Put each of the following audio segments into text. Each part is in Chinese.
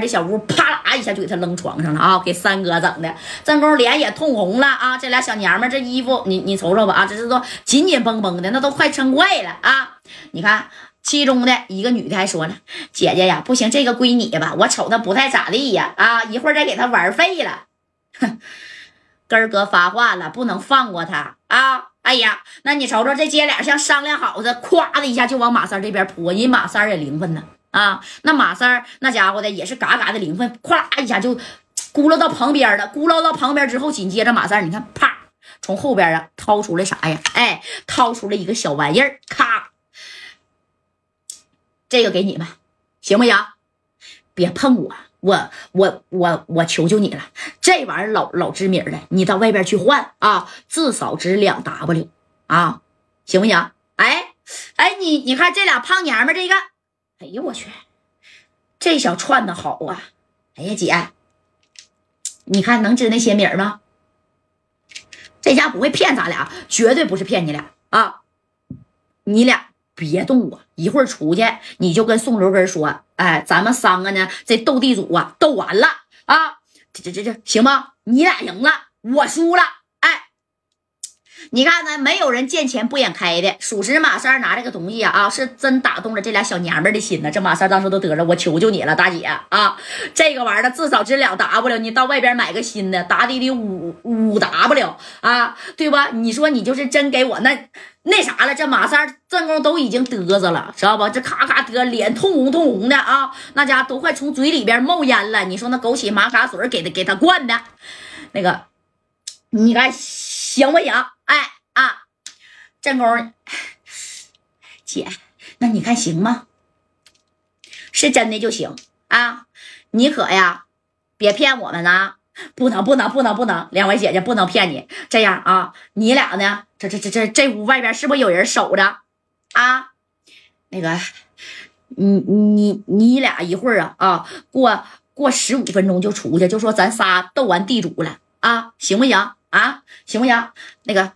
的小屋，啪啦一下就给他扔床上了啊！给三哥整的，正宫脸也通红了啊！这俩小娘们这衣服，你你瞅瞅吧啊，这是都紧紧绷绷的，那都快撑坏了啊！你看，其中的一个女的还说了：“姐姐呀，不行，这个归你吧，我瞅他不太咋地呀啊！一会儿再给他玩废了。”哼，根儿哥发话了，不能放过他啊！哎呀，那你瞅瞅这姐俩像商量好的，咵的一下就往马三这边扑，人马三也灵分呢。啊，那马三儿那家伙的也是嘎嘎的灵分，咵一下就咕噜到旁边了。咕噜到旁边之后，紧接着马三儿，你看，啪，从后边啊掏出来啥呀？哎，掏出来一个小玩意儿，咔，这个给你们，行不行？别碰我，我我我我求求你了，这玩意儿老老知名的，你到外边去换啊，至少值两 W 啊，行不行？哎哎，你你看这俩胖娘们这个。哎呦我去，这小串的好啊！哎呀姐，你看能知那些名吗？这家不会骗咱俩，绝对不是骗你俩啊！你俩别动我，一会儿出去你就跟宋刘根说，哎，咱们三个呢，这斗地主啊，斗完了啊，这这这这行吗？你俩赢了，我输了。你看呢？没有人见钱不眼开的。属实，马三拿这个东西啊，啊，是真打动了这俩小娘们的心呢。这马三当时都得了，我求求你了，大姐啊，这个玩意儿至少值两 W，你到外边买个新的，打底得五五 W 啊，对吧？你说你就是真给我那那啥了？这马三正宫都已经嘚瑟了，知道不？这咔咔嘚，脸通红通红的啊，那家都快从嘴里边冒烟了。你说那枸杞玛卡水给他给他灌的，那个，你看行不行？哎啊，正宫姐，那你看行吗？是真的就行啊！你可呀，别骗我们了，不能不能不能不能！两位姐姐不能骗你，这样啊，你俩呢？这这这这这屋外边是不是有人守着啊？那个，你你你俩一会儿啊啊，过过十五分钟就出去，就说咱仨斗完地主了啊，行不行？啊，行不行？那个，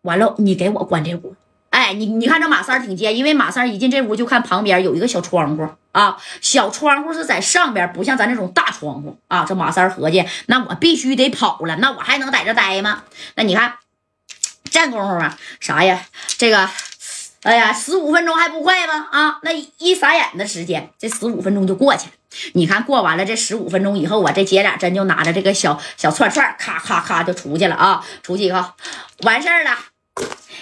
完了，你给我关这屋。哎，你你看这马三挺尖，因为马三一进这屋就看旁边有一个小窗户啊，小窗户是在上边，不像咱这种大窗户啊。这马三合计，那我必须得跑了，那我还能在这待吗？那你看，这功夫啊，啥呀？这个。哎呀，十五分钟还不快吗？啊，那一眨眼的时间，这十五分钟就过去了。你看，过完了这十五分钟以后我，这姐俩真就拿着这个小小串串，咔咔咔就出去了啊！出去以后，完事儿了，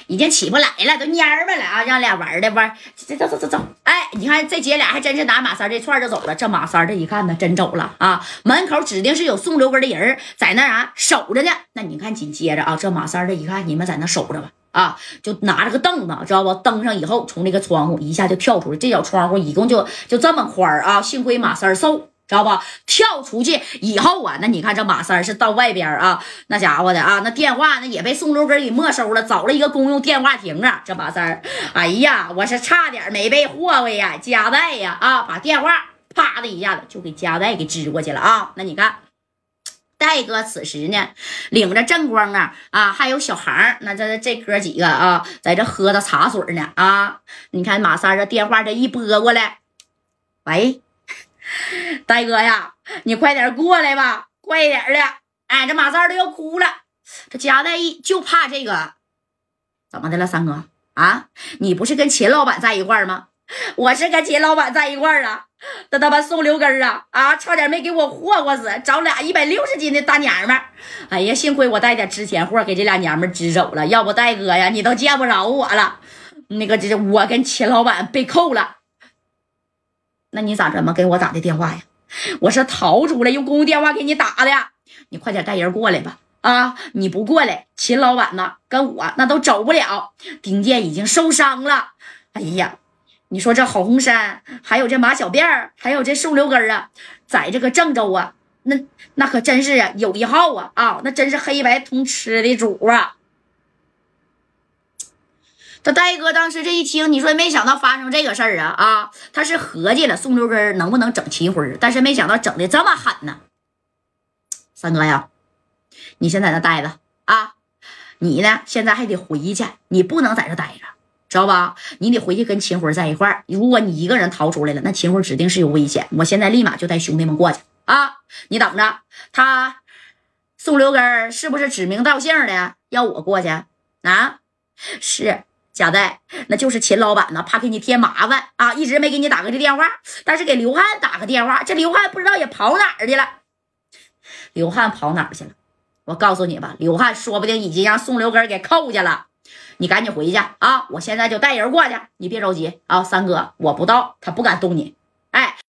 已经起不来了，都蔫巴了啊！让俩玩的玩，走走走走走。哎，你看这姐俩还真是拿马三这串就走了。这马三这一看呢，真走了啊！门口指定是有宋留根的人在那啊守着呢。那你看，紧接着啊，这马三这一看，你们在那守着吧。啊，就拿着个凳子，知道不？登上以后，从那个窗户一下就跳出来。这小窗户一共就就这么宽啊！幸亏马三瘦，知道不？跳出去以后啊，那你看这马三是到外边啊，那家伙的啊，那电话那也被宋六根给没收了，找了一个公用电话亭啊。这马三哎呀，我是差点没被霍霍呀，夹带呀啊，把电话啪的一下子就给夹带给支过去了啊。那你看。戴哥此时呢，领着正光啊啊，还有小航，那这这哥几个啊，在这喝着茶水呢啊。你看马三这电话这一拨过来，喂，戴哥呀，你快点过来吧，快点的。哎，这马三都要哭了。这夹带一就怕这个，怎么的了，三哥啊？你不是跟秦老板在一块吗？我是跟秦老板在一块儿啊。那他妈送六根啊啊！差点没给我霍霍死，找俩一百六十斤的大娘们儿。哎呀，幸亏我带点值钱货给这俩娘们儿支走了，要不戴哥呀，你都见不着我了。那个，这我跟秦老板被扣了。那你咋这么给我打的电话呀？我是逃出来用公用电话给你打的。你快点带人过来吧！啊，你不过来，秦老板呢？跟我那都走不了。丁健已经受伤了。哎呀！你说这郝红山，还有这马小辫儿，还有这宋留根啊，在这个郑州啊，那那可真是啊有一号啊啊，那真是黑白通吃的主啊！这戴哥当时这一听，你说没想到发生这个事儿啊啊，他是合计了宋留根能不能整齐婚，但是没想到整的这么狠呢。三哥呀，你先在那待着啊，你呢现在还得回去，你不能在这待着。知道吧？你得回去跟秦辉在一块儿。如果你一个人逃出来了，那秦辉指定是有危险。我现在立马就带兄弟们过去啊！你等着，他宋刘根是不是指名道姓的要我过去啊？是贾代，那就是秦老板呢，怕给你添麻烦啊，一直没给你打个这电话，但是给刘汉打个电话，这刘汉不知道也跑哪儿去了。刘汉跑哪儿去了？我告诉你吧，刘汉说不定已经让宋刘根给扣下了。你赶紧回去啊！我现在就带人过去，你别着急啊，三哥，我不到，他不敢动你。哎。